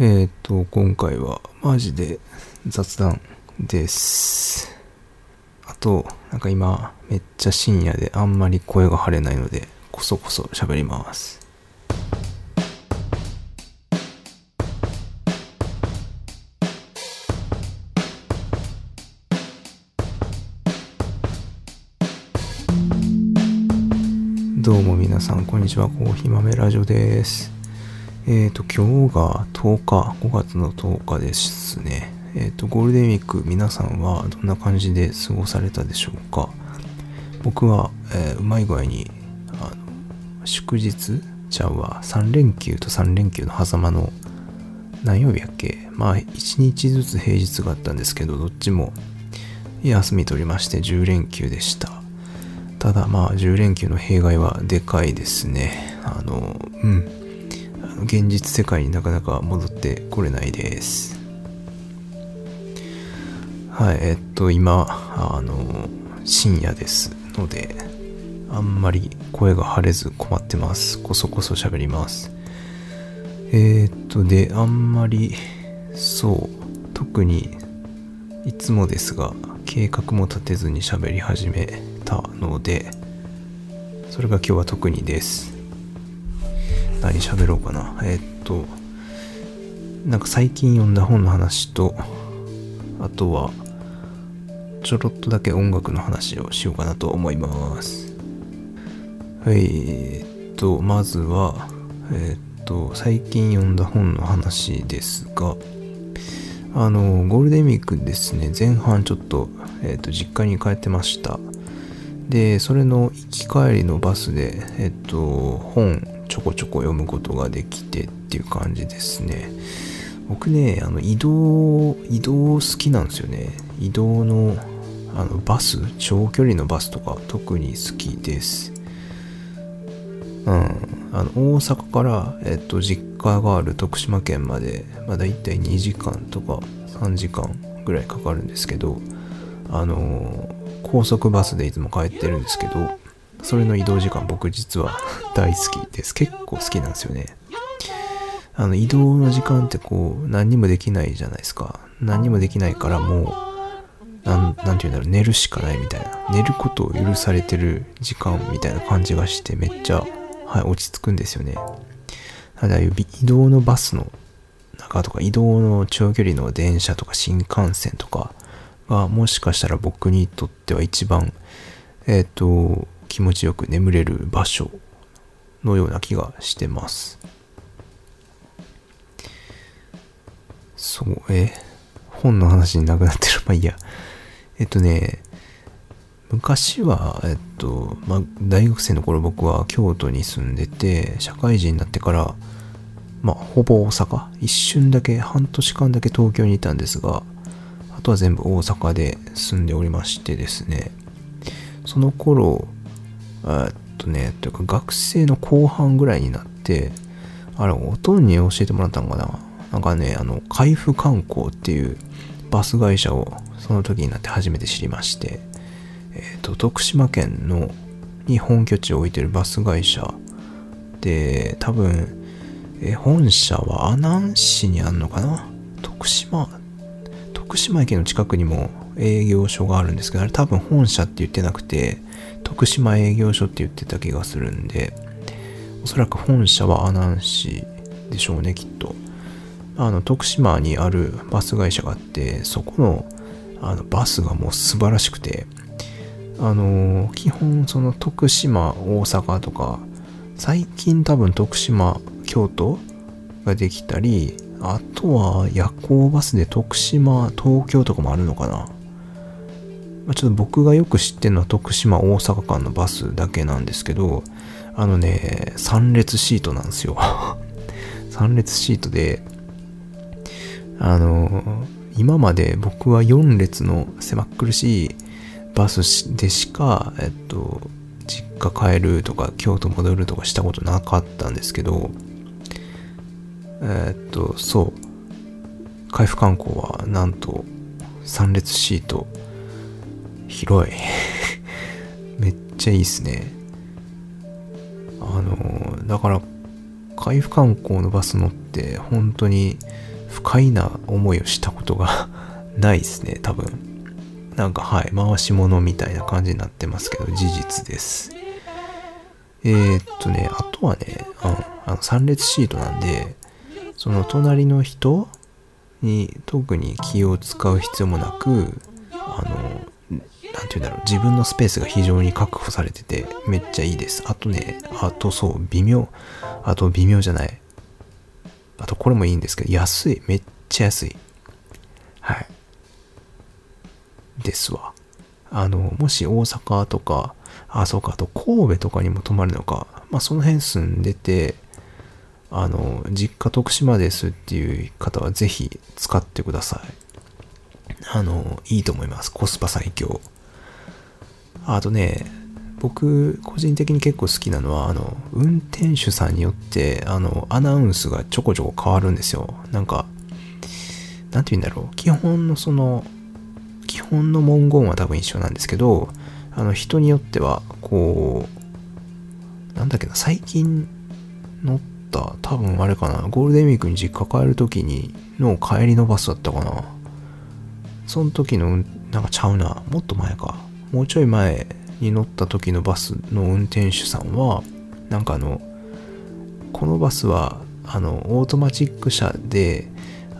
えっ、と、今回はマジで雑談です。あと、なんか今、めっちゃ深夜であんまり声が張れないので、こそこそ喋ります。どうも皆さん、こんにちは。コーヒー豆ラジオです。えっ、と、今日が10日、5月の10日ですね。えっ、と、ゴールデンウィーク、皆さんはどんな感じで過ごされたでしょうか？僕は、えーうまい具合に、あの、祝日ちゃうわ、3連休と3連休の狭間の何曜日やっけ？まあ、1日ずつ平日があったんですけど、どっちも休み取りまして10連休でした。ただまあ10連休の弊害はでかいですね。あの、うん。現実世界になかなか戻ってこれないです。はい、えっと、今、あの、深夜ですので、あんまり声が張れず困ってます。こそこそ喋ります。えーっと、で、あんまり、そう、特に、いつもですが、計画も立てずに喋り始めたので、それが今日は特にです。何喋ろうかな。えーっと、なんか最近読んだ本の話と、あとは、ちょろっとだけ音楽の話をしようかなと思います。はい、えーっと、まずは、えーっと、最近読んだ本の話ですが、あの、ゴールデンウィークですね、前半ちょっと、えっ、と、実家に帰ってました。で、それの行き帰りのバスで、えっ、と、本ちょこちょこ読むことができてっていう感じですね。僕ね、あの、移動、移動好きなんですよね。移動の、あの、バス、長距離のバスとか特に好きです。うん、あの大阪から、えっと、実家がある徳島県まで、まあ、大体2時間とか3時間ぐらいかかるんですけど、あの高速バスでいつも帰ってるんですけど、それの移動時間僕実は大好きです。結構好きなんですよね。あの移動の時間ってこう何にもできないじゃないですか。何にもできないからもう、なん、なんて言うんだろう、寝るしかないみたいな。寝ることを許されてる時間みたいな感じがしてめっちゃ、はい、落ち着くんですよね。ただ、ああいう移動のバスの中とか、移動の長距離の電車とか新幹線とかが、もしかしたら僕にとっては一番、えっ、と、気持ちよく眠れる場所のような気がしてます。そう、え、本の話になくなってる。まあいいや。えっとね、昔は、えっと、まあ、大学生の頃僕は京都に住んでて、社会人になってから、まあ、ほぼ大阪。一瞬だけ、半年間だけ東京にいたんですが、あとは全部大阪で住んでおりましてですね、その頃、えっとね、というか学生の後半ぐらいになって、あれ、おとんに教えてもらったのかな？なんかね、あの、海部観光っていうバス会社をその時になって初めて知りまして、えっ、と、徳島県のに本拠地を置いてるバス会社で、多分、えー本社は阿南市にあんのかな？徳島、徳島駅の近くにも営業所があるんですけど、あれ多分本社って言ってなくて、徳島営業所って言ってた気がするんで、おそらく本社は阿南市でしょうね、きっと。あの、徳島にあるバス会社があって、そこの、あの、バスがもう素晴らしくて、あのー基本その徳島、大阪とか、最近多分徳島、京都ができたり、あとは夜行バスで徳島、東京とかもあるのかな。まあちょっと僕がよく知ってるのは徳島、大阪間のバスだけなんですけど、あのね、3列シートなんですよ。3列シートで、あの、今まで僕は4列の狭っ苦しいバスでしか、えっと、実家帰るとか京都戻るとかしたことなかったんですけど、えっと、そう、海部観光はなんと3列シート、広い。めっちゃいいっすね。あの、だから、海部観光のバス乗って本当に不快な思いをしたことが ないですね、多分。なんかはい、回し物みたいな感じになってますけど、事実です。えー、っとね、あとはね、あの3列シートなんで、その隣の人に特に気を使う必要もなく、あの、なんて言うんだろう、自分のスペースが非常に確保されてて、めっちゃいいです。あとね、あとそう、微妙。あと微妙じゃない。あとこれもいいんですけど、安い。めっちゃ安い。はい。ですわ。あの、もし大阪とか、あ、そうか、あと神戸とかにも泊まるのか、まあその辺住んでて、あの、実家徳島ですっていう方はぜひ使ってください。あの、いいと思います。コスパ最強。あとね、僕、個人的に結構好きなのは、あの、運転手さんによって、あの、アナウンスがちょこちょこ変わるんですよ。なんか、なんて言うんだろう。基本のその、基本の文言は多分一緒なんですけど、あの、人によっては、こう、なんだっけな、最近乗った、多分あれかな、ゴールデンウィークに実家帰る時にの帰りのバスだったかな。その時の、なんかちゃうな、もっと前か。もうちょい前に乗った時のバスの運転手さんは、なんかあの、このバスは、あの、オートマチック車で、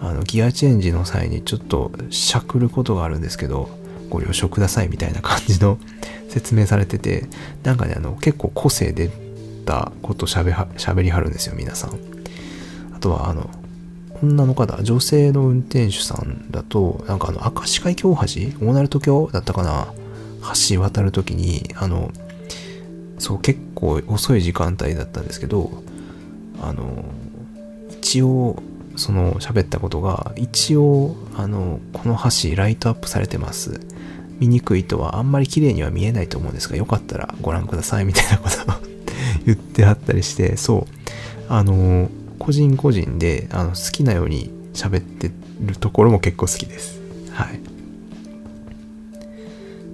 あの、ギアチェンジの際にちょっとしゃくることがあるんですけど、ご了承くださいみたいな感じの 説明されてて、なんかね、あの、結構個性出たこと喋りはるんですよ、皆さん。あとは、あの、女の方、女性の運転手さんだと、なんかあの、明石海峡大橋？大鳴門橋だったかな？橋渡るときに、あの、そう結構遅い時間帯だったんですけど、あの、一応、その喋ったことが、一応、あの、この橋ライトアップされてます。見にくいとはあんまり綺麗には見えないと思うんですが、よかったらご覧くださいみたいなことを 言ってあったりして、そう、あの、個人個人であの好きなように喋ってるところも結構好きです。はい。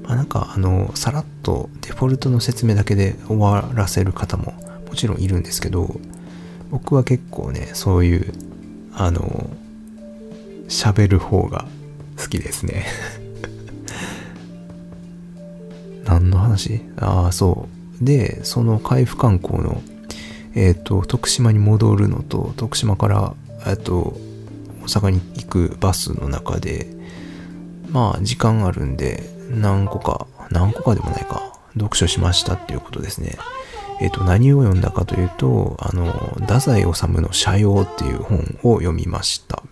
まあ、なんかあのさらっとデフォルトの説明だけで終わらせる方ももちろんいるんですけど僕は結構ねそういうあの喋る方が好きですね。何の話？ああそう。でその海部観光のえっ、ー、と徳島に戻るのと徳島からえっと大阪に行くバスの中でまあ時間あるんで何個か、何個かでもないか、読書しましたっていうことですね。えっ、と、何を読んだかというと、あの、太宰治の社用っていう本を読みました。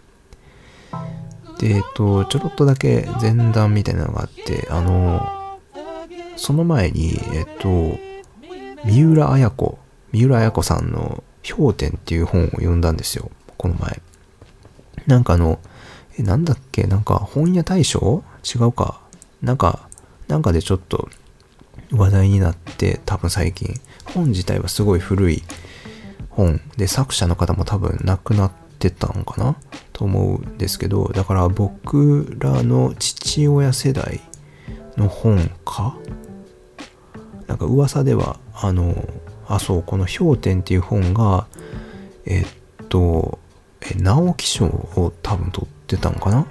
で、えっ、と、ちょろっとだけ前段みたいなのがあって、あの、その前に、えっ、と、三浦綾子、三浦綾子さんの氷点っていう本を読んだんですよ、この前。なんかあの、え、なんだっけなんか本屋大賞？違うか。なんか、なんかでちょっと話題になって、多分最近、本自体はすごい古い本。で、作者の方も多分亡くなってたのかな？と思うんですけど、だから僕らの父親世代の本か？なんか噂では、あの、あ、そう、この氷点っていう本が、えっと、え、直木賞を多分取ってたのかな？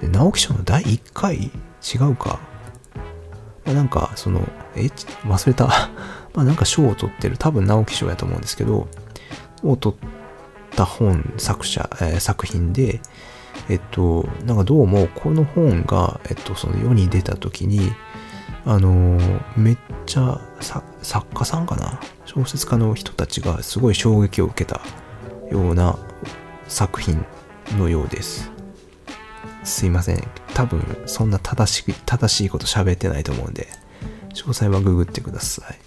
で直木賞の第1回違うか。まあ、なんか、その、え、忘れた。まあなんか賞を取ってる、多分直木賞やと思うんですけど、を取った本、作者、えー、作品で、えっと、なんかどうもこの本が、えっと、その世に出た時に、あのー、めっちゃ作家さんかな？小説家の人たちがすごい衝撃を受けたような作品のようです。すいません。多分、そんな正しい、正しいこと喋ってないと思うんで、詳細はググってください。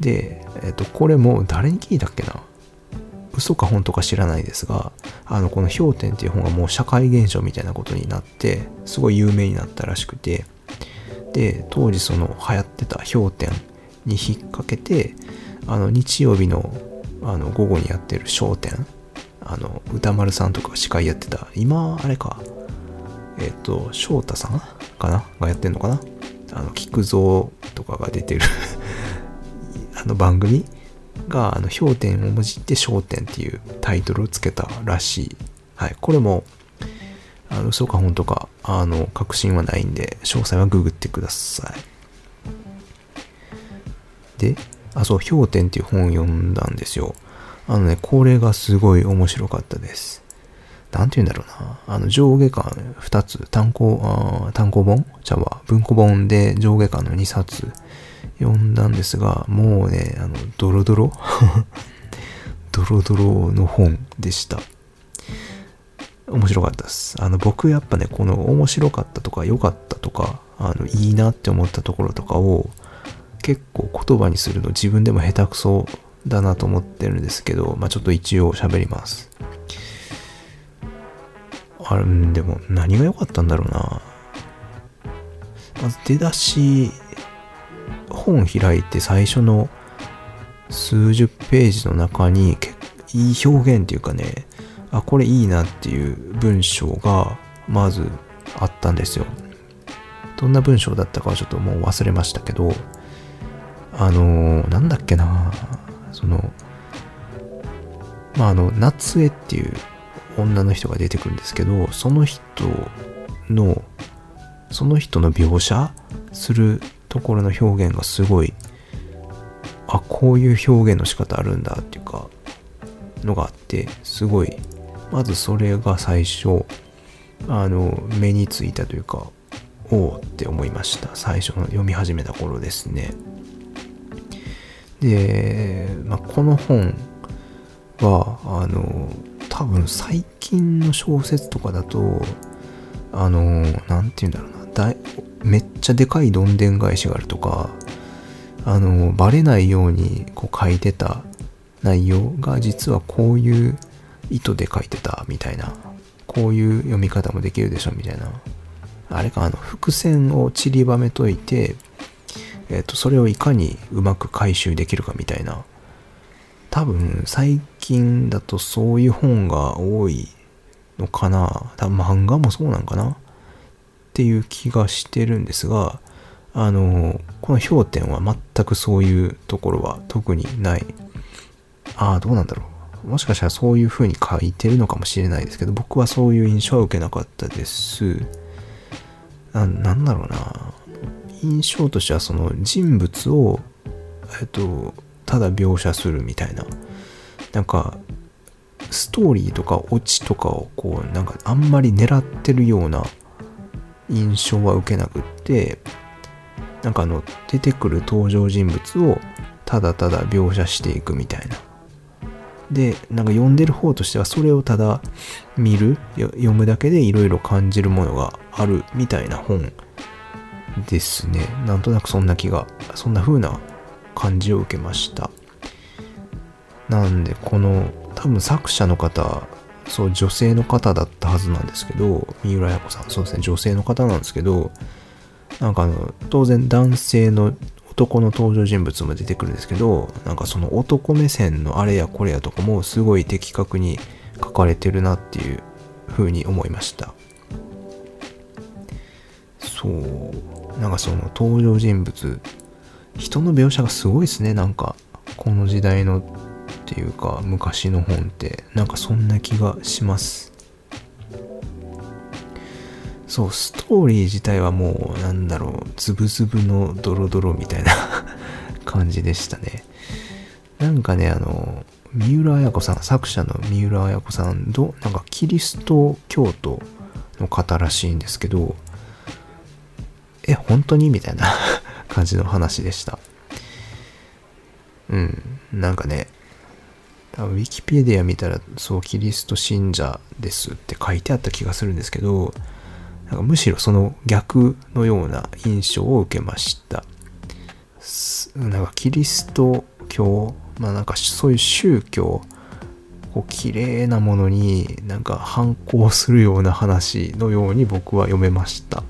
で、えっ、と、これも誰に聞いたっけな？嘘か本とか知らないですが、あの、この氷点っていう本がもう社会現象みたいなことになって、すごい有名になったらしくて、で、当時その流行ってた氷点に引っ掛けて、あの、日曜日のあの午後にやってる商店、あの、歌丸さんとか司会やってた、今、あれか、えっ、ー、と、翔太さんかな？がやってんのかな？あの、菊蔵とかが出てる あの番組が、あの、氷点をもじって焦点っていうタイトルをつけたらしい。はい。これも、あの嘘か本当か、あの、確信はないんで、詳細はググってください。で、あ、そう、氷点っていう本を読んだんですよ。あのね、これがすごい面白かったです。なんて言うんだろうな。あの、上下巻2つ、単行、あ単行本？じゃあ、文庫本で上下巻の2冊読んだんですが、もうね、あの、ドロドロ？ドロドロの本でした。面白かったです。あの、僕やっぱね、この面白かったとか良かったとか、あの、いいなって思ったところとかを結構言葉にするの自分でも下手くそだなと思ってるんですけど、まあちょっと一応喋ります。あれ、でも何が良かったんだろうな。まず出だし、本開いて最初の数十ページの中にいい表現っていうかね、あ、これいいなっていう文章がまずあったんですよ。どんな文章だったかはちょっともう忘れましたけど、あのー、なんだっけなその、まあ、あの、夏江っていう女の人が出てくるんですけど、その人の、その人の描写するところの表現がすごい、あ、こういう表現の仕方あるんだっていうか、のがあって、すごい、まずそれが最初、あの、目についたというか、おおって思いました。最初の読み始めた頃ですね。で、まあ、この本は、あの、多分最近の小説とかだと、あの、なんて言うんだろうな、だめっちゃでかいどんでん返しがあるとか、あの、バレないようにこう書いてた内容が実はこういう意図で書いてたみたいな、こういう読み方もできるでしょみたいな。あれか、あの、伏線を散りばめといて、えっ、と、それをいかにうまく回収できるかみたいな。多分、最近だとそういう本が多いのかな。多分漫画もそうなんかなっていう気がしてるんですが、あの、この氷点は全くそういうところは特にない。ああ、どうなんだろう。もしかしたらそういう風に書いてるのかもしれないですけど、僕はそういう印象は受けなかったです。な、なんだろうな。印象としてはその人物を、えっと、ただ描写するみたいな。なんか、ストーリーとかオチとかをこう、なんかあんまり狙ってるような印象は受けなくって、なんかあの、出てくる登場人物をただただ描写していくみたいな。で、なんか読んでる方としてはそれをただ見る、読むだけでいろいろ感じるものがあるみたいな本ですね。なんとなくそんな気が、そんな風な感じを受けました。なんで、この、多分作者の方、そう、女性の方だったはずなんですけど、三浦綾子さん、そうですね、女性の方なんですけど、なんかあの、当然男性の男の登場人物も出てくるんですけど、なんかその男目線のあれやこれやとかもすごい的確に書かれてるなっていう風に思いました。そう。なんかその登場人物人の描写がすごいですねなんか。この時代のっていうか昔の本って。なんかそんな気がします。そうストーリー自体はもうなんだろう。ズブズブのドロドロみたいな 感じでしたね。なんかねあの三浦綾子さん作者の三浦綾子さんとなんかキリスト教徒の方らしいんですけどえ、本当に？みたいな。感じの話でした。うん。なんかね、ウィキペディア見たら、そう、キリスト信者ですって書いてあった気がするんですけど、なんかむしろその逆のような印象を受けました。なんかキリスト教、まあなんかそういう宗教、こう綺麗なものになんか反抗するような話のように僕は読めました。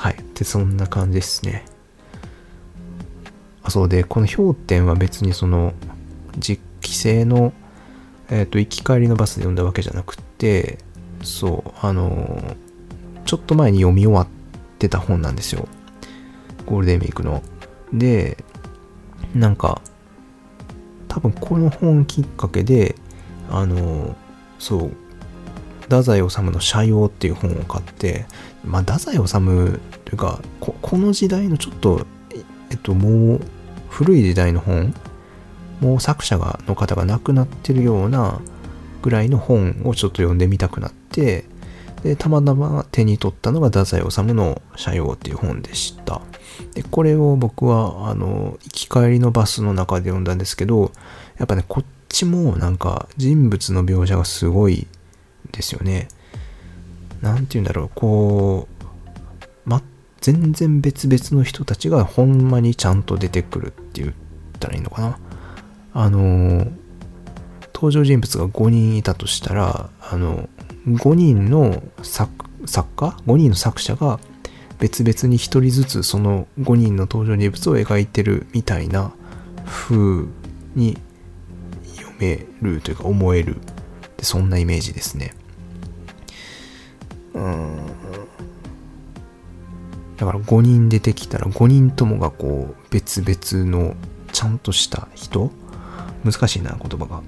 はい。で、そんな感じですね。あ、そうで、この氷点は別にその、実機性の、えっ、ー、と、行き帰りのバスで読んだわけじゃなくて、そう、あのちょっと前に読み終わってた本なんですよ。ゴールデンウィークの。で、なんか、多分この本きっかけであのそう太宰治の「社用」っていう本を買ってまあ太宰治というかこの時代のちょっとえっともう古い時代の本もう作者がの方が亡くなってるようなぐらいの本をちょっと読んでみたくなってでたまたま手に取ったのが太宰治の「社用」っていう本でした。でこれを僕はあの行き帰りのバスの中で読んだんですけどやっぱねこっちもなんか人物の描写がすごいですよね。何て言うんだろう。こう、ま、全然別々の人たちがほんまにちゃんと出てくるって言ったらいいのかな。あの登場人物が5人いたとしたらあの5人の作作家？5人の作者が別々に1人ずつその5人の登場人物を描いてるみたいな風に読めるというか思えるでそんなイメージですね。うん。だから5人出てきたら5人ともがこう別々のちゃんとした人？難しいな言葉が。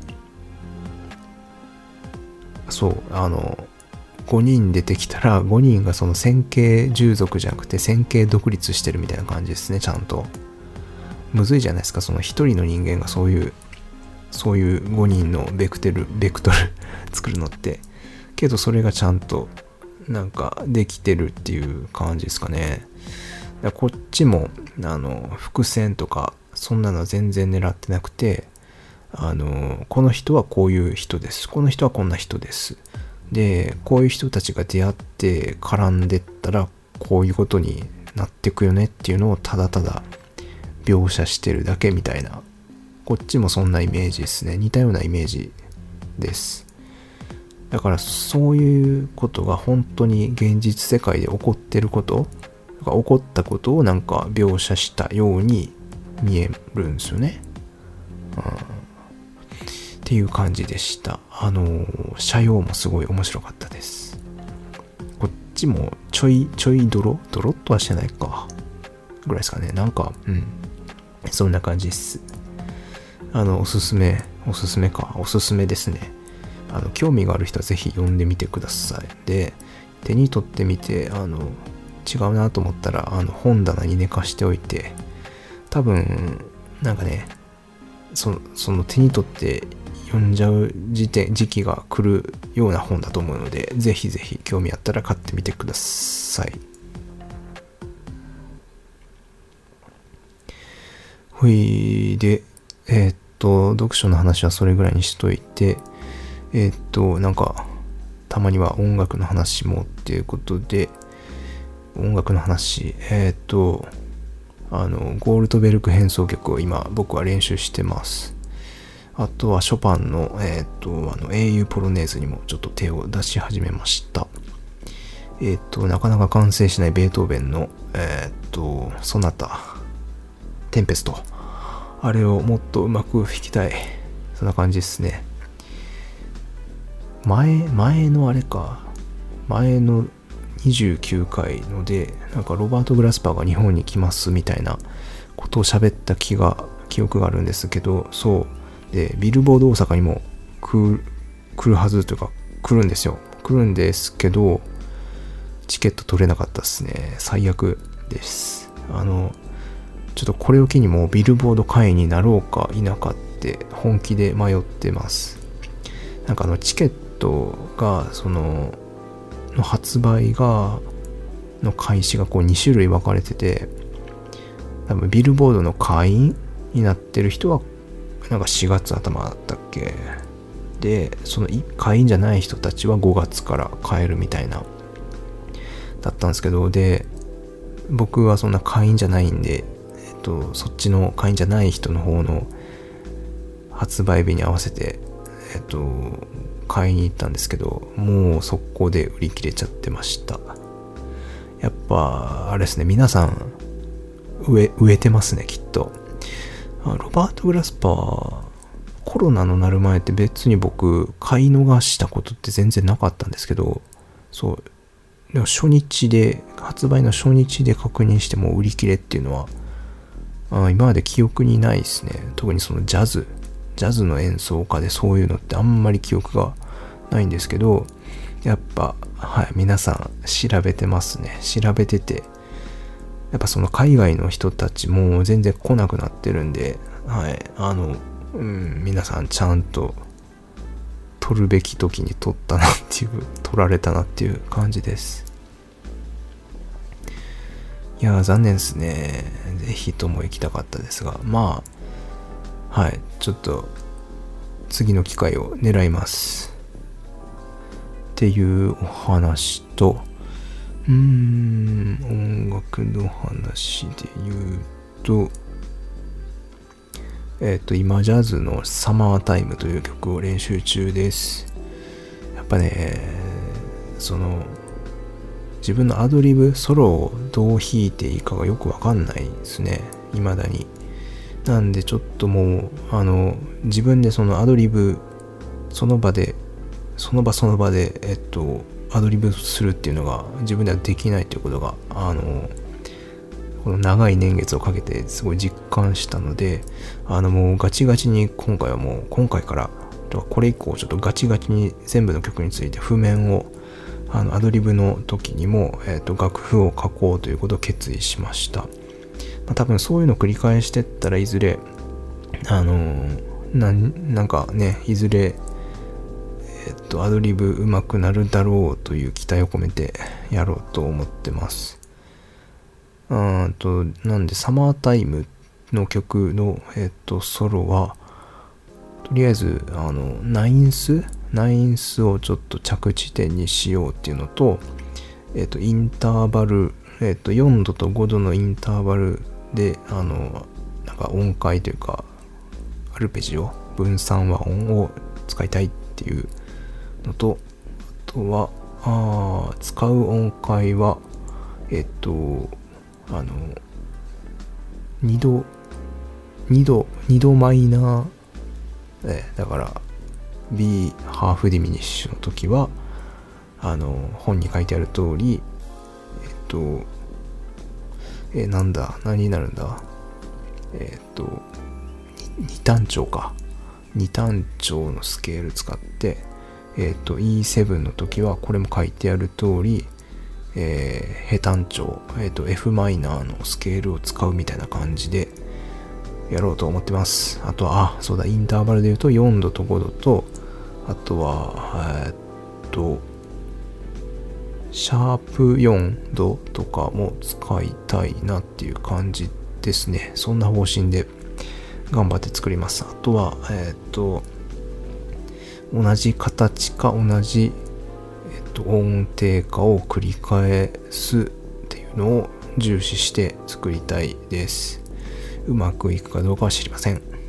そうあの5人出てきたら5人がその線形従属じゃなくて線形独立してるみたいな感じですねちゃんと。むずいじゃないですかその1人の人間がそういうそういう5人のベクテルベクトル 作るのってけどそれがちゃんとなんかできてるっていう感じですかね。こっちもあの伏線とかそんなの全然狙ってなくてあのこの人はこういう人です。この人はこんな人です。でこういう人たちが出会って絡んでったらこういうことになってくよねっていうのをただただ描写してるだけみたいなこっちもそんなイメージですね似たようなイメージですだからそういうことが本当に現実世界で起こってること起こったことをなんか描写したように見えるんですよね。うん、っていう感じでした。あの、社用もすごい面白かったです。こっちもちょいちょいドロ？ドロとはしてないか。ぐらいですかね。なんか、うん。そんな感じです。あの、おすすめ、おすすめか。おすすめですね。あの、興味がある人はぜひ読んでみてください。で、手に取ってみて、あの、違うなと思ったら、あの、本棚に寝かしておいて、多分、なんかね、そその手に取って読んじゃう時点、時期が来るような本だと思うので、ぜひぜひ興味あったら買ってみてください。ほい、で、えー、っと、読書の話はそれぐらいにしといて、えー、っと、なんか、たまには音楽の話もっていうことで、音楽の話、えー、っと、あの、ゴールドベルク変奏曲を今僕は練習してます。あとはショパンの、えっ、と、あの、英雄ポロネーズにもちょっと手を出し始めました。えっ、と、なかなか完成しないベートーベンの、えっ、と、ソナタ、テンペスト。あれをもっとうまく弾きたい。そんな感じですね。前、前のあれか。前の29回ので、なんかロバート・グラスパーが日本に来ますみたいなことを喋った気が、記憶があるんですけど、そう。で、ビルボード大阪にも来るはずというか、来るんですよ。来るんですけど、チケット取れなかったですね。最悪です。あの、ちょっとこれを機にもうビルボード会員になろうか否かって本気で迷ってます。なんかあのチケットがそのの発売が、の開始がこう2種類分かれてて、多分ビルボードの会員になってる人は、なんか4月頭だったっけ？で、その会員じゃない人たちは5月から買えるみたいな、だったんですけど、で、僕はそんな会員じゃないんで、と、そっちの会員じゃない人の方の発売日に合わせて、えっと、買いに行ったんですけど、もう速攻で売り切れちゃってました。やっぱ、あれですね、皆さん、植え、植えてますね、きっと。ロバート・グラスパー、コロナのなる前って別に僕、買い逃したことって全然なかったんですけど、そう、でも初日で、発売の初日で確認しても売り切れっていうのは、あ今まで記憶にないですね。特にそのジャズ、ジャズの演奏家でそういうのってあんまり記憶がないんですけど、やっぱ、はい、皆さん調べてますね。調べてて、やっぱその海外の人たちも全然来なくなってるんで、はい、あの、うん、皆さんちゃんと撮るべき時に撮ったなっていう、撮られたなっていう感じです。いや残念ですね。ぜひとも行きたかったですが、まあ、はい、ちょっと、次の機会を狙います。っていうお話と、うーん、音楽の話で言うと、えっ、ー、と、今、ジャズのサマータイムという曲を練習中です。やっぱね、その、自分のアドリブ、ソロをどう弾いていいかがよくわかんないですね。未だに。なんでちょっともう、あの、自分でそのアドリブ、その場で、その場その場で、えっと、アドリブするっていうのが自分ではできないということが、あの、この長い年月をかけてすごい実感したので、あのもうガチガチに今回はもう、今回から、これ以降ちょっとガチガチに全部の曲について譜面をあのアドリブの時にも、えーと、楽譜を書こうということを決意しました、まあ、多分そういうのを繰り返してったらいずれあのー、ななんかねいずれえっ、ー、とアドリブ上手くなるだろうという期待を込めてやろうと思ってます。うんと、なんで、サマータイムの曲の、えっと、ソロは、とりあえず、あの、ナインスナインスをちょっと着地点にしようっていうのと、えっと、インターバル、えっと、4度と5度のインターバルで、あの、なんか音階というか、アルペジオ、分散和音を使いたいっていうのと、あとは、あ使う音階は、えっと、あの2度2度2度マイナー、えだから B half diminish の時はあの本に書いてある通りえっとえなんだ何になるんだ？えっと2単調か2単調のスケール使ってえっと E7 の時はこれも書いてある通りえー、平坦調、えーと、F マイナーのスケールを使うみたいな感じでやろうと思ってます。あとは、あ、そうだ、インターバルで言うと4度と5度と、あとは、え、っと、シャープ4度とかも使いたいなっていう感じですね。そんな方針で頑張って作ります。あとは、え、っと、同じ形か同じえっと音程化を繰り返すっていうのを重視して作りたいです。うまくいくかどうかは知りません。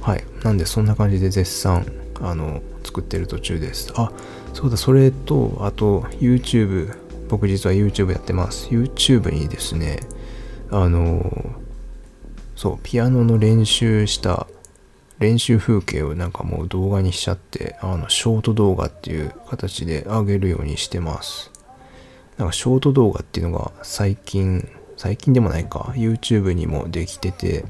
はい。なんでそんな感じで絶賛、あの、作ってる途中です。あ、そうだ、それと、あと YouTube、僕実は YouTube やってます。YouTube にですね、あの、そう、ピアノの練習した練習風景をなんかもう動画にしちゃって、あの、ショート動画っていう形で上げるようにしてます。なんかショート動画っていうのが最近、最近でもないか、YouTube にもできてて、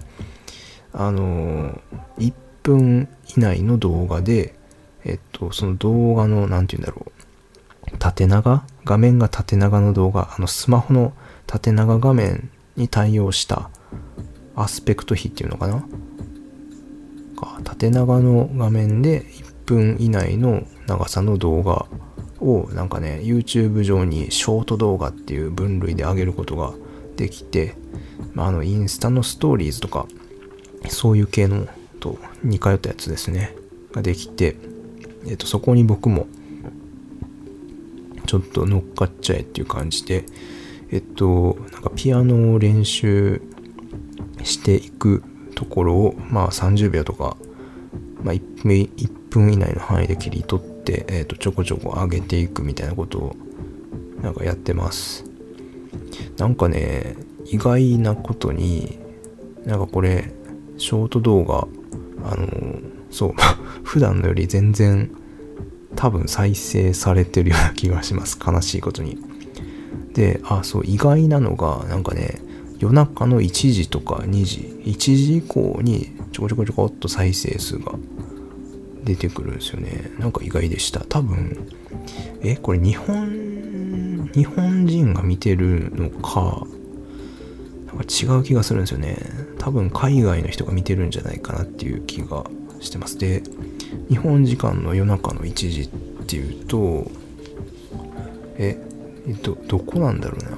あの、1分以内の動画で、えっと、その動画の、なんて言うんだろう、縦長？画面が縦長の動画、あの、スマホの縦長画面に対応したアスペクト比っていうのかな？縦長の画面で1分以内の長さの動画をなんかね YouTube 上にショート動画っていう分類で上げることができて、まあ、あのインスタのストーリーズとかそういう系のと似通ったやつですねができて、えっと、そこに僕もちょっと乗っかっちゃえっていう感じでえっとなんかピアノを練習していくところを、まあ30秒とか、まあ1分 ,1 分以内の範囲で切り取って、えっ、と、ちょこちょこ上げていくみたいなことを、なんかやってます。なんかね、意外なことに、なんかこれ、ショート動画、あの、そう、普段のより全然多分再生されてるような気がします。悲しいことに。で、あ、そう、意外なのが、なんかね、夜中の1時とか2時1時以降にちょこちょこちょこっと再生数が出てくるんですよねなんか意外でした多分えこれ日本日本人が見てるのかなんか違う気がするんですよね。多分海外の人が見てるんじゃないかなっていう気がしてます。で日本時間の夜中の1時っていうとええっとどこなんだろうな。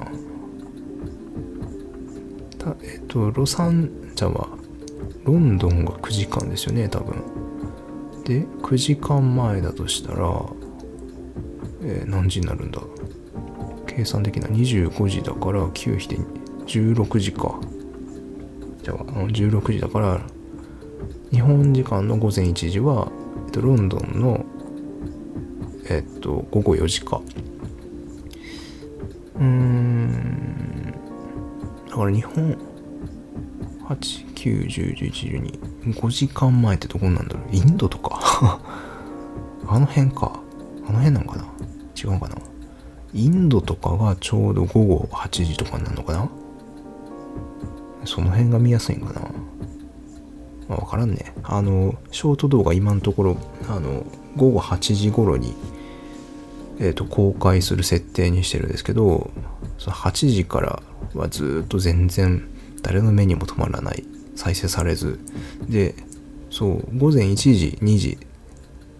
たえっとロサンじゃはロンドンが9時間ですよね多分。で9時間前だとしたら、えー、何時になるんだ？計算できな25時だから9比で16時か。じゃあ16時だから日本時間の午前1時は、えっと、ロンドンのえっと午後4時か。うーん。だから日本8、9、10、11、12、5時間前ってどこなんだろう？インドとか？あの辺か。あの辺なんかな？違うかな？インドとかがちょうど午後8時とかになるのかな？その辺が見やすいんかなまあ、わからんね。あの、ショート動画今のところ、あの、午後8時頃に、えっ、ー、と、公開する設定にしてるんですけど、その8時からはずっと全然誰の目にも止まらない再生されずでそう午前1時2時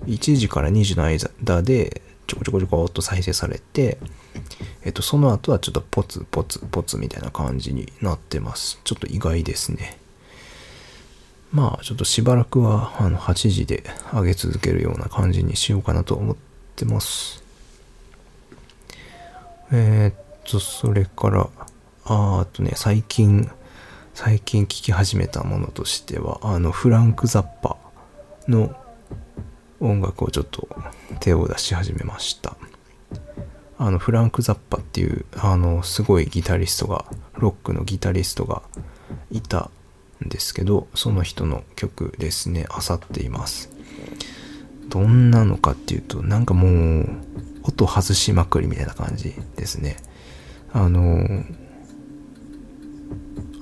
1時から2時の間でちょこちょこちょこっと再生されてえっとその後はちょっとポツポツポツみたいな感じになってます。ちょっと意外ですね。まあちょっとしばらくはあの8時で上げ続けるような感じにしようかなと思ってます。えー、っとそれからああとね最近最近聴き始めたものとしてはあのフランク・ザッパの音楽をちょっと手を出し始めました。あのフランク・ザッパっていうあのすごいギタリストがロックのギタリストがいたんですけどその人の曲ですね漁っています。どんなのかっていうとなんかもう音外しまくりみたいな感じですね。あの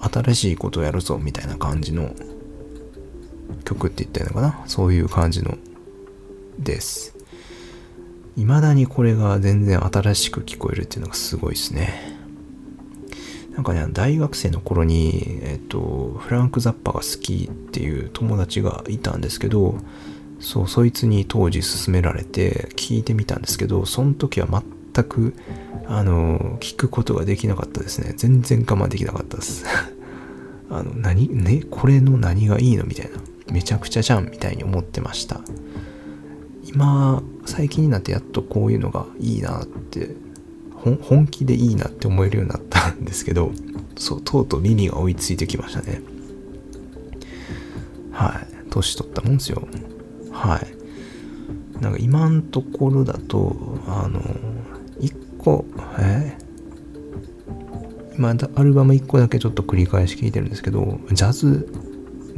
新しいことをやるぞみたいな感じの曲って言ったらいいのかな？そういう感じのです。未だにこれが全然新しく聞こえるっていうのがすごいですね。なんかね大学生の頃にえっとフランク・ザッパが好きっていう友達がいたんですけどそうそいつに当時勧められて聞いてみたんですけどその時は全くあの聞くことができなかったですね。全然我慢できなかったです。あの何？ねこれの何がいいの？みたいな。めちゃくちゃじゃんみたいに思ってました。今最近になってやっとこういうのがいいなって本気でいいなって思えるようになったんですけど そうとうとう耳が追いついてきましたね。はい。年取ったもんですよ。はい。なんか今んところだとあの一個え？今アルバム1個だけちょっと繰り返し聴いてるんですけどジャズ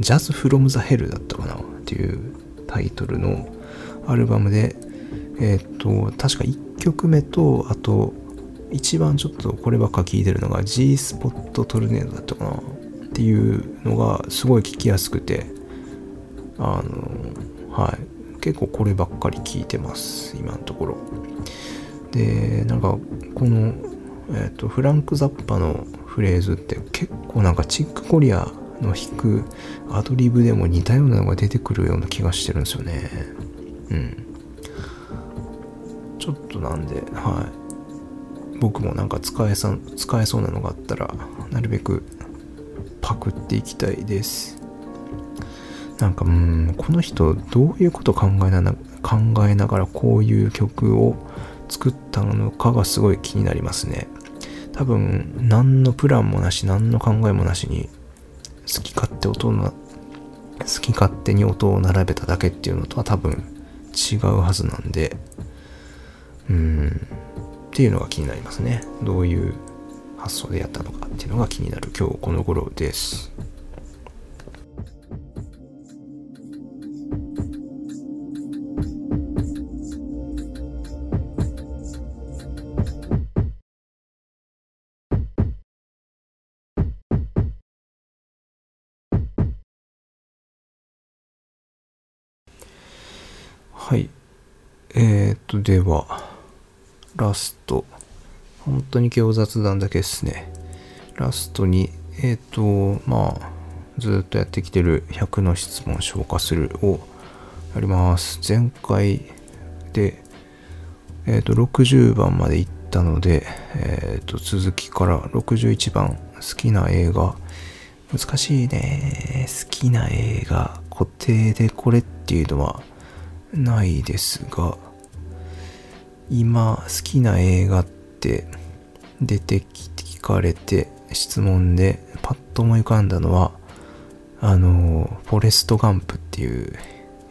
ジャズフロムザヘルだったかなっていうタイトルのアルバムでえっ、と確か1曲目とあと一番ちょっとこればっか聴いてるのが G スポットトルネードだったかなっていうのがすごい聴きやすくてあのはい。結構こればっかり聴いてます今のところ。でなんかこのえーと、フランク・ザッパのフレーズって結構なんかチック・コリアの弾くアドリブでも似たようなのが出てくるような気がしてるんですよね。うん。ちょっとなんではい。僕もなんか使えさ使えそうなのがあったらなるべくパクっていきたいです。なんかうんこの人どういうこと考えな考えながらこういう曲を作ったのかがすごい気になりますね。多分、何のプランもなし、何の考えもなしに、好き勝手音の、好き勝手に音を並べただけっていうのとは多分違うはずなんで、うんっていうのが気になりますねどういう発想でやったのかっていうのが気になる今日この頃ですはい。えー、っと、では。ラスト。本当に今日雑談だけですね。ラストに、えー、っと、まあ、ずっとやってきてる100の質問消化するをやります。前回で、えっ、と、60番まで行ったので、えっ、と、続きから61番、好きな映画。難しいね。好きな映画、固定でこれっていうのはないですが、今、好きな映画って出てきて聞かれて質問でパッと思い浮かんだのは、あの、フォレストガンプっていう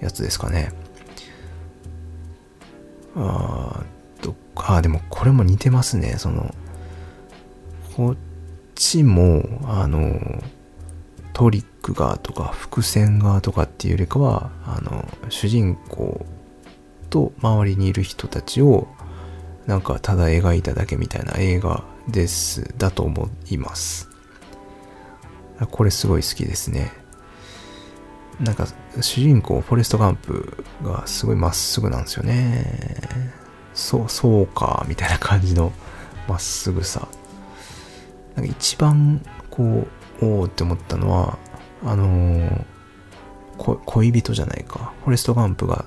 やつですかね。あーと、あ、でもこれも似てますね。その、こっちも、あの、トリックがとか伏線がとかっていうよりかは、あの、主人公と周りにいる人たちを、なんかただ描いただけみたいな映画です、だと思います。これすごい好きですね。なんか主人公フォレスト・ガンプがすごいまっすぐなんですよねそうそうかみたいな感じのまっすぐさなんか一番こうおおって思ったのはあのー、恋人じゃないかフォレスト・ガンプが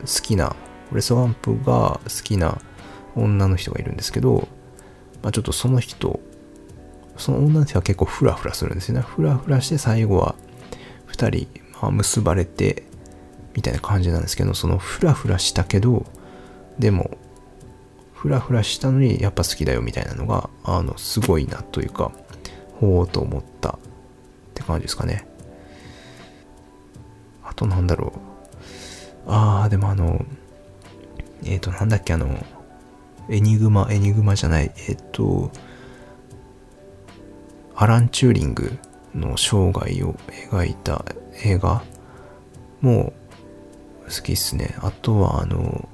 好きなフォレスト・ガンプが好きな女の人がいるんですけど、まあ、ちょっとその人その女の人は結構フラフラするんですよね。フラフラして最後は2人まあ、結ばれてみたいな感じなんですけどそのフラフラしたけどでもフラフラしたのにやっぱ好きだよみたいなのがあのすごいなというかほうと思ったって感じですかね。あとなんだろう。ああでもあのえっ、ー、となんだっけあのエニグマエニグマじゃないえっ、ー、とアラン・チューリングの生涯を描いた映画も好きっすね。あとはあの、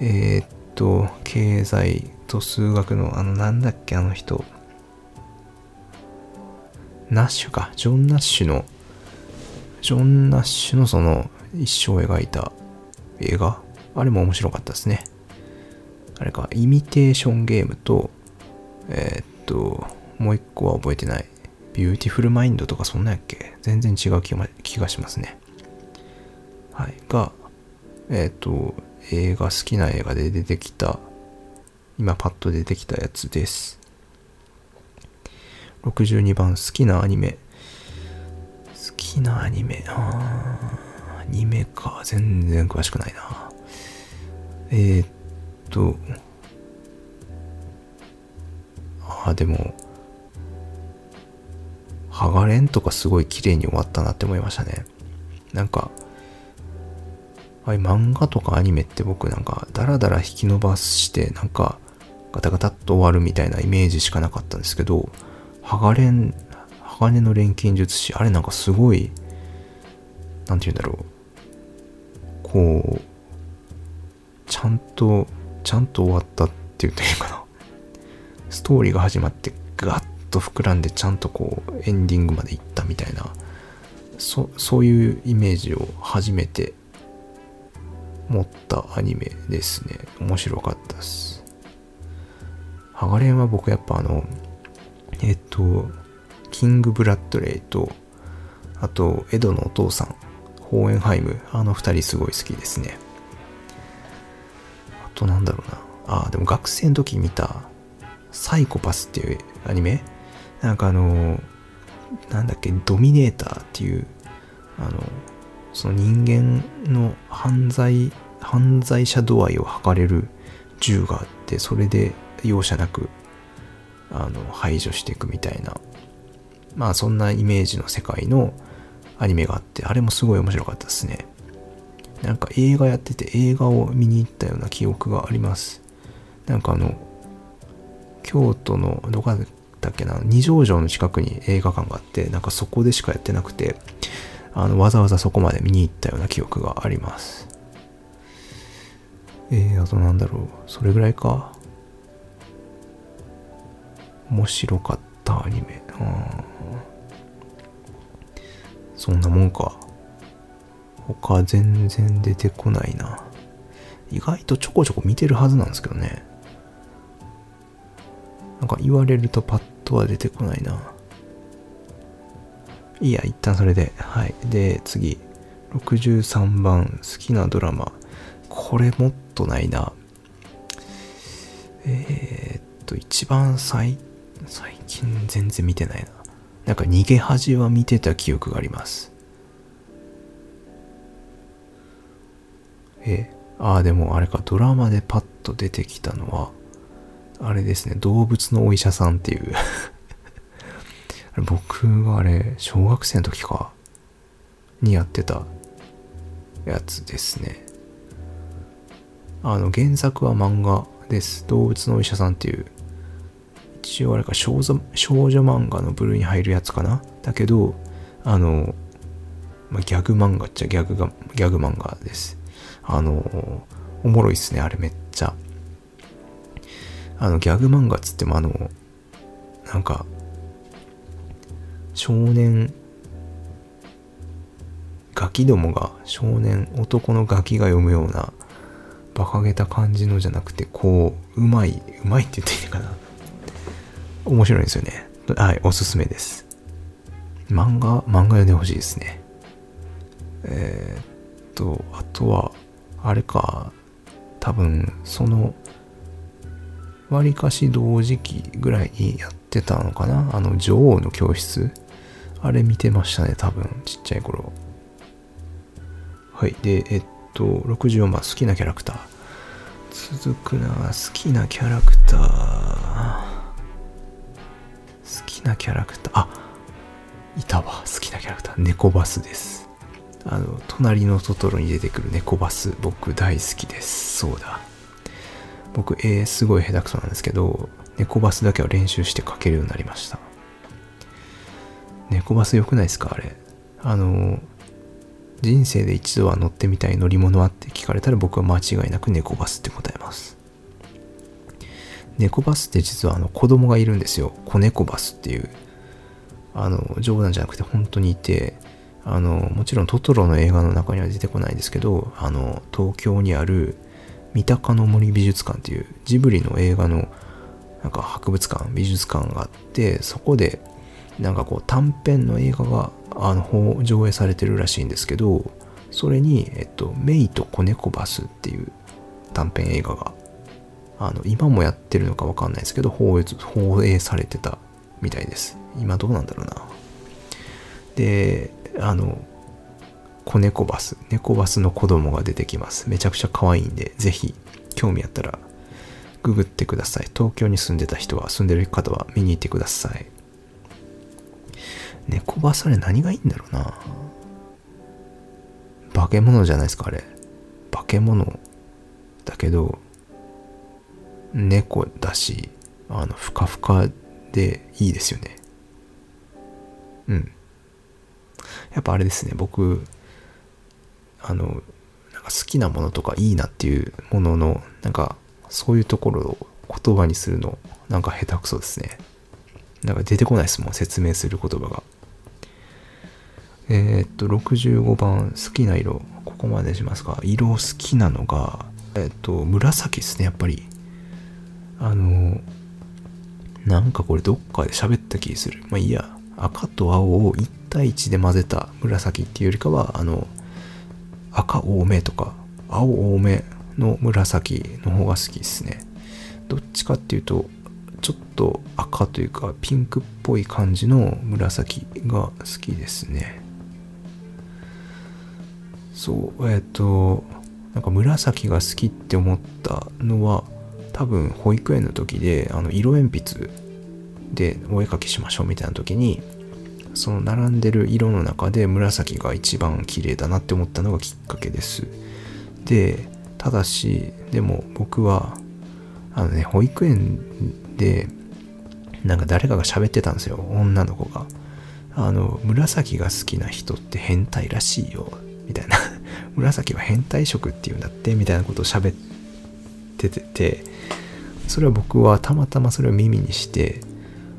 えー、っと、経済と数学のあのなんだっけあの人。ナッシュか。ジョン・ナッシュの、ジョン・ナッシュのその一生描いた映画？あれも面白かったですね。あれか、 Imitation Game と、えー、っと、もう一個は覚えてない。 Beautiful Mind とかそんなんやっけ？全然違う気気がしますね。はい。が、えっ、と、映画、好きな映画で出てきた、今パッと出てきたやつです。62番、好きなアニメ。好きなアニメ。あアニメか。全然詳しくないな。えー、っと、ああ、でも、剥がれんとかすごい綺麗に終わったなって思いましたね。なんか、あい漫画とかアニメって僕なんかダラダラ引き伸ばしてなんかガタガタっと終わるみたいなイメージしかなかったんですけど、鋼鋼の錬金術師、あれなんかすごい、なんて言うんだろう。こう、ちゃんと、ちゃんと終わったって言ったらいいかな。ストーリーが始まってガッと膨らんでちゃんとこうエンディングまでいったみたいなそそういうイメージを初めて持ったアニメですね面白かったですハガレンは僕やっぱあのえっとキング・ブラッドレイとあとエドのお父さんホーエンハイム。あの二人すごい好きですね。あとなんだろうな。あでも学生の時見たサイコパスっていうアニメ。なんかあの、なんだっけ、ドミネーターっていう、あの、その人間の犯罪、犯罪者度合いを測れる銃があって、それで容赦なく、あの、排除していくみたいな、まあそんなイメージの世界のアニメがあって、あれもすごい面白かったですね。なんか映画やってて映画を見に行ったような記憶があります。なんかあの、京都のどこだったっけな、二条城の近くに映画館があって、なんかそこでしかやってなくて、あの、わざわざそこまで見に行ったような記憶があります。えー、あとなんだろう、それぐらいか。面白かったアニメ。そんなもんか。他全然出てこないな。意外とちょこちょこ見てるはずなんですけどね。なんか言われるとパッとは出てこないな。いいや、一旦それで。はい。で、次。63番、好きなドラマ。これもっとないな。えー、っと、一番最、最近全然見てないな。なんか逃げ恥は見てた記憶があります。えああ、でもあれか、ドラマでパッと出てきたのは、あれですね、動物のお医者さんっていう 僕があれ、小学生の時か、にやってたやつですね。あの、原作は漫画です。動物のお医者さんっていう、一応あれか少女、少女漫画の部類に入るやつかな？だけど、あの、まあ、ギャグ漫画っちゃギャグが、ギャグ漫画です。あの、おもろいっすね、あれめっちゃ。あの、ギャグ漫画っつってもあの、なんか、少年、ガキどもが、少年、男のガキが読むような、馬鹿げた感じのじゃなくて、こう、うまい、うまいって言っていいのかな？面白いんですよね。はい、おすすめです。漫画、漫画読んでほしいですね。えー、っと、あとは、あれか、多分、その、わりかし同時期ぐらいにやってたのかなあの、女王の教室。あれ見てましたね、多分、ちっちゃい頃。はい。で、えっと、64番、好きなキャラクター。続くな、好きなキャラクター。なキャラクター。あ、いたわ。好きなキャラクター。猫バスです。あの、隣のトトロに出てくる猫バス、僕大好きです。そうだ。僕、絵すごい下手くそなんですけど、猫バスだけは練習して描けるようになりました。猫バス良くないですか？あれ。あの、人生で一度は乗ってみたい乗り物は？って聞かれたら僕は間違いなく猫バスって答えます。猫バスって実はあの子供がいるんですよ。子猫バスっていう。あの、冗談じゃなくて本当にいて、あの、もちろんトトロの映画の中には出てこないんですけど、あの、東京にある三鷹の森美術館っていうジブリの映画のなんか博物館、美術館があって、そこでなんかこう短編の映画があの上映されてるらしいんですけど、それに、えっと、メイと子猫バスっていう短編映画が、あの、今もやってるのかわかんないですけど、放映放映されてたみたいです。今どうなんだろうな。で、あの、子猫バス、猫バスの子供が出てきます。めちゃくちゃ可愛いんで、ぜひ、興味あったら、ググってください。東京に住んでた人は、住んでる方は見に行ってください。猫バスあれ何がいいんだろうな。化け物じゃないですか、あれ。化け物だけど、猫だし、あの、ふかふかでいいですよね。うん。やっぱあれですね、僕、あの、なんか好きなものとかいいなっていうものの、なんか、そういうところを言葉にするの、なんか下手くそですね。なんか出てこないですもん、説明する言葉が。えー、っと、65番、好きな色。ここまでしますか。色好きなのが、えー、っと、紫ですね、やっぱり。あの、なんかこれどっかで喋った気する。まあいいや。赤と青を1対1で混ぜた紫っていうよりかは、あの、赤多めとか、青多めの紫の方が好きですね。どっちかっていうと、ちょっと赤というかピンクっぽい感じの紫が好きですね。そう、えっ、ー、と、なんか紫が好きって思ったのは、多分保育園の時で、あの、色鉛筆でお絵かきしましょうみたいな時に、その並んでる色の中で紫が一番綺麗だなって思ったのがきっかけです。で、ただし、でも僕は、あのね、保育園で、なんか誰かが喋ってたんですよ、女の子が。あの、紫が好きな人って変態らしいよみたいな 紫は変態色っていうんだってみたいなことを喋っててそれは僕はたまたまそれを耳にして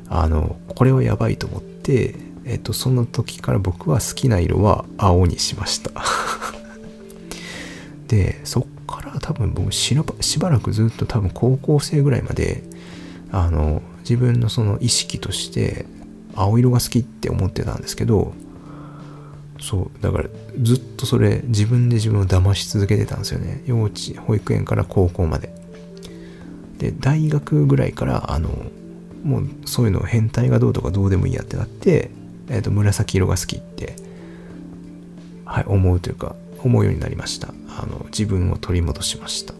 あのこれはやばいと思って、えっと、その時から僕は好きな色は青にしました。でそっから多分僕しばらくずっと多分高校生ぐらいまであの自分のその意識として青色が好きって思ってたんですけどそうだからずっとそれ自分で自分を騙し続けてたんですよね。幼稚保育園から高校まで。で大学ぐらいからあのもうそういうの変態がどうとかどうでもいいやってなって、えー、と紫色が好きって、はい、思うというか思うようになりました。あの自分を取り戻しました。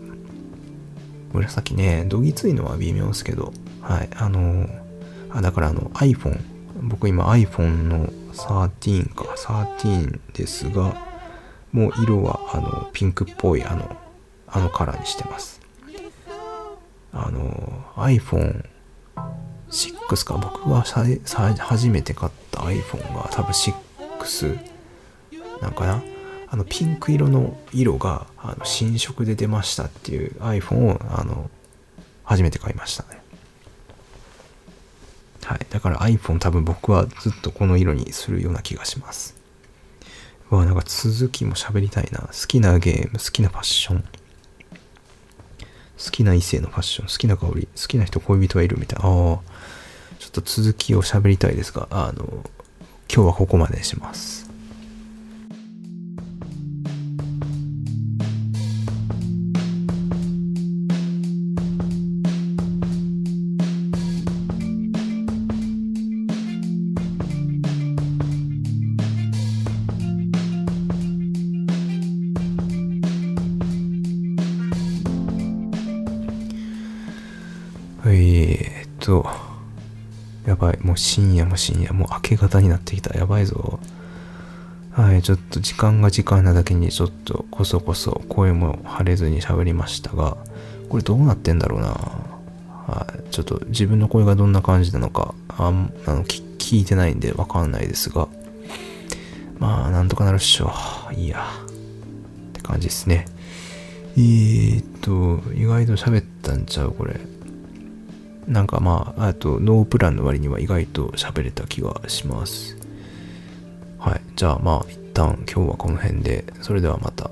紫ねどぎついのは微妙ですけどはいあのあだからあの iPhone 僕今 iPhone の13か13ですがもう色はあのピンクっぽいあのあのカラーにしてます。あの iPhone6 か僕が初めて買った iPhone が多分6なんかなあのピンク色の色があの新色で出ましたっていう iPhone をあの初めて買いましたねはい。だから iPhone 多分僕はずっとこの色にするような気がします。うわ、なんか続きも喋りたいな。好きなゲーム、好きなファッション。好きな異性のファッション、好きな香り、好きな人、恋人はいるみたいな。ああ、ちょっと続きを喋りたいですが、あの、今日はここまでにします。う深夜も深夜、もう明け方になってきた。やばいぞ。はい、ちょっと時間が時間なだけにちょっとこそこそ声も張れずに喋りましたが、これどうなってんだろうな。はい、ちょっと自分の声がどんな感じなのか、あんあの聞いてないんでわかんないですが、まあ、なんとかなるっしょ。いいや。って感じですね。えー、っと、意外と喋ったんちゃうこれ。なんかまあ、あと、ノープランの割には意外と喋れた気がします。はい。じゃあまあ、一旦今日はこの辺で、それではまた。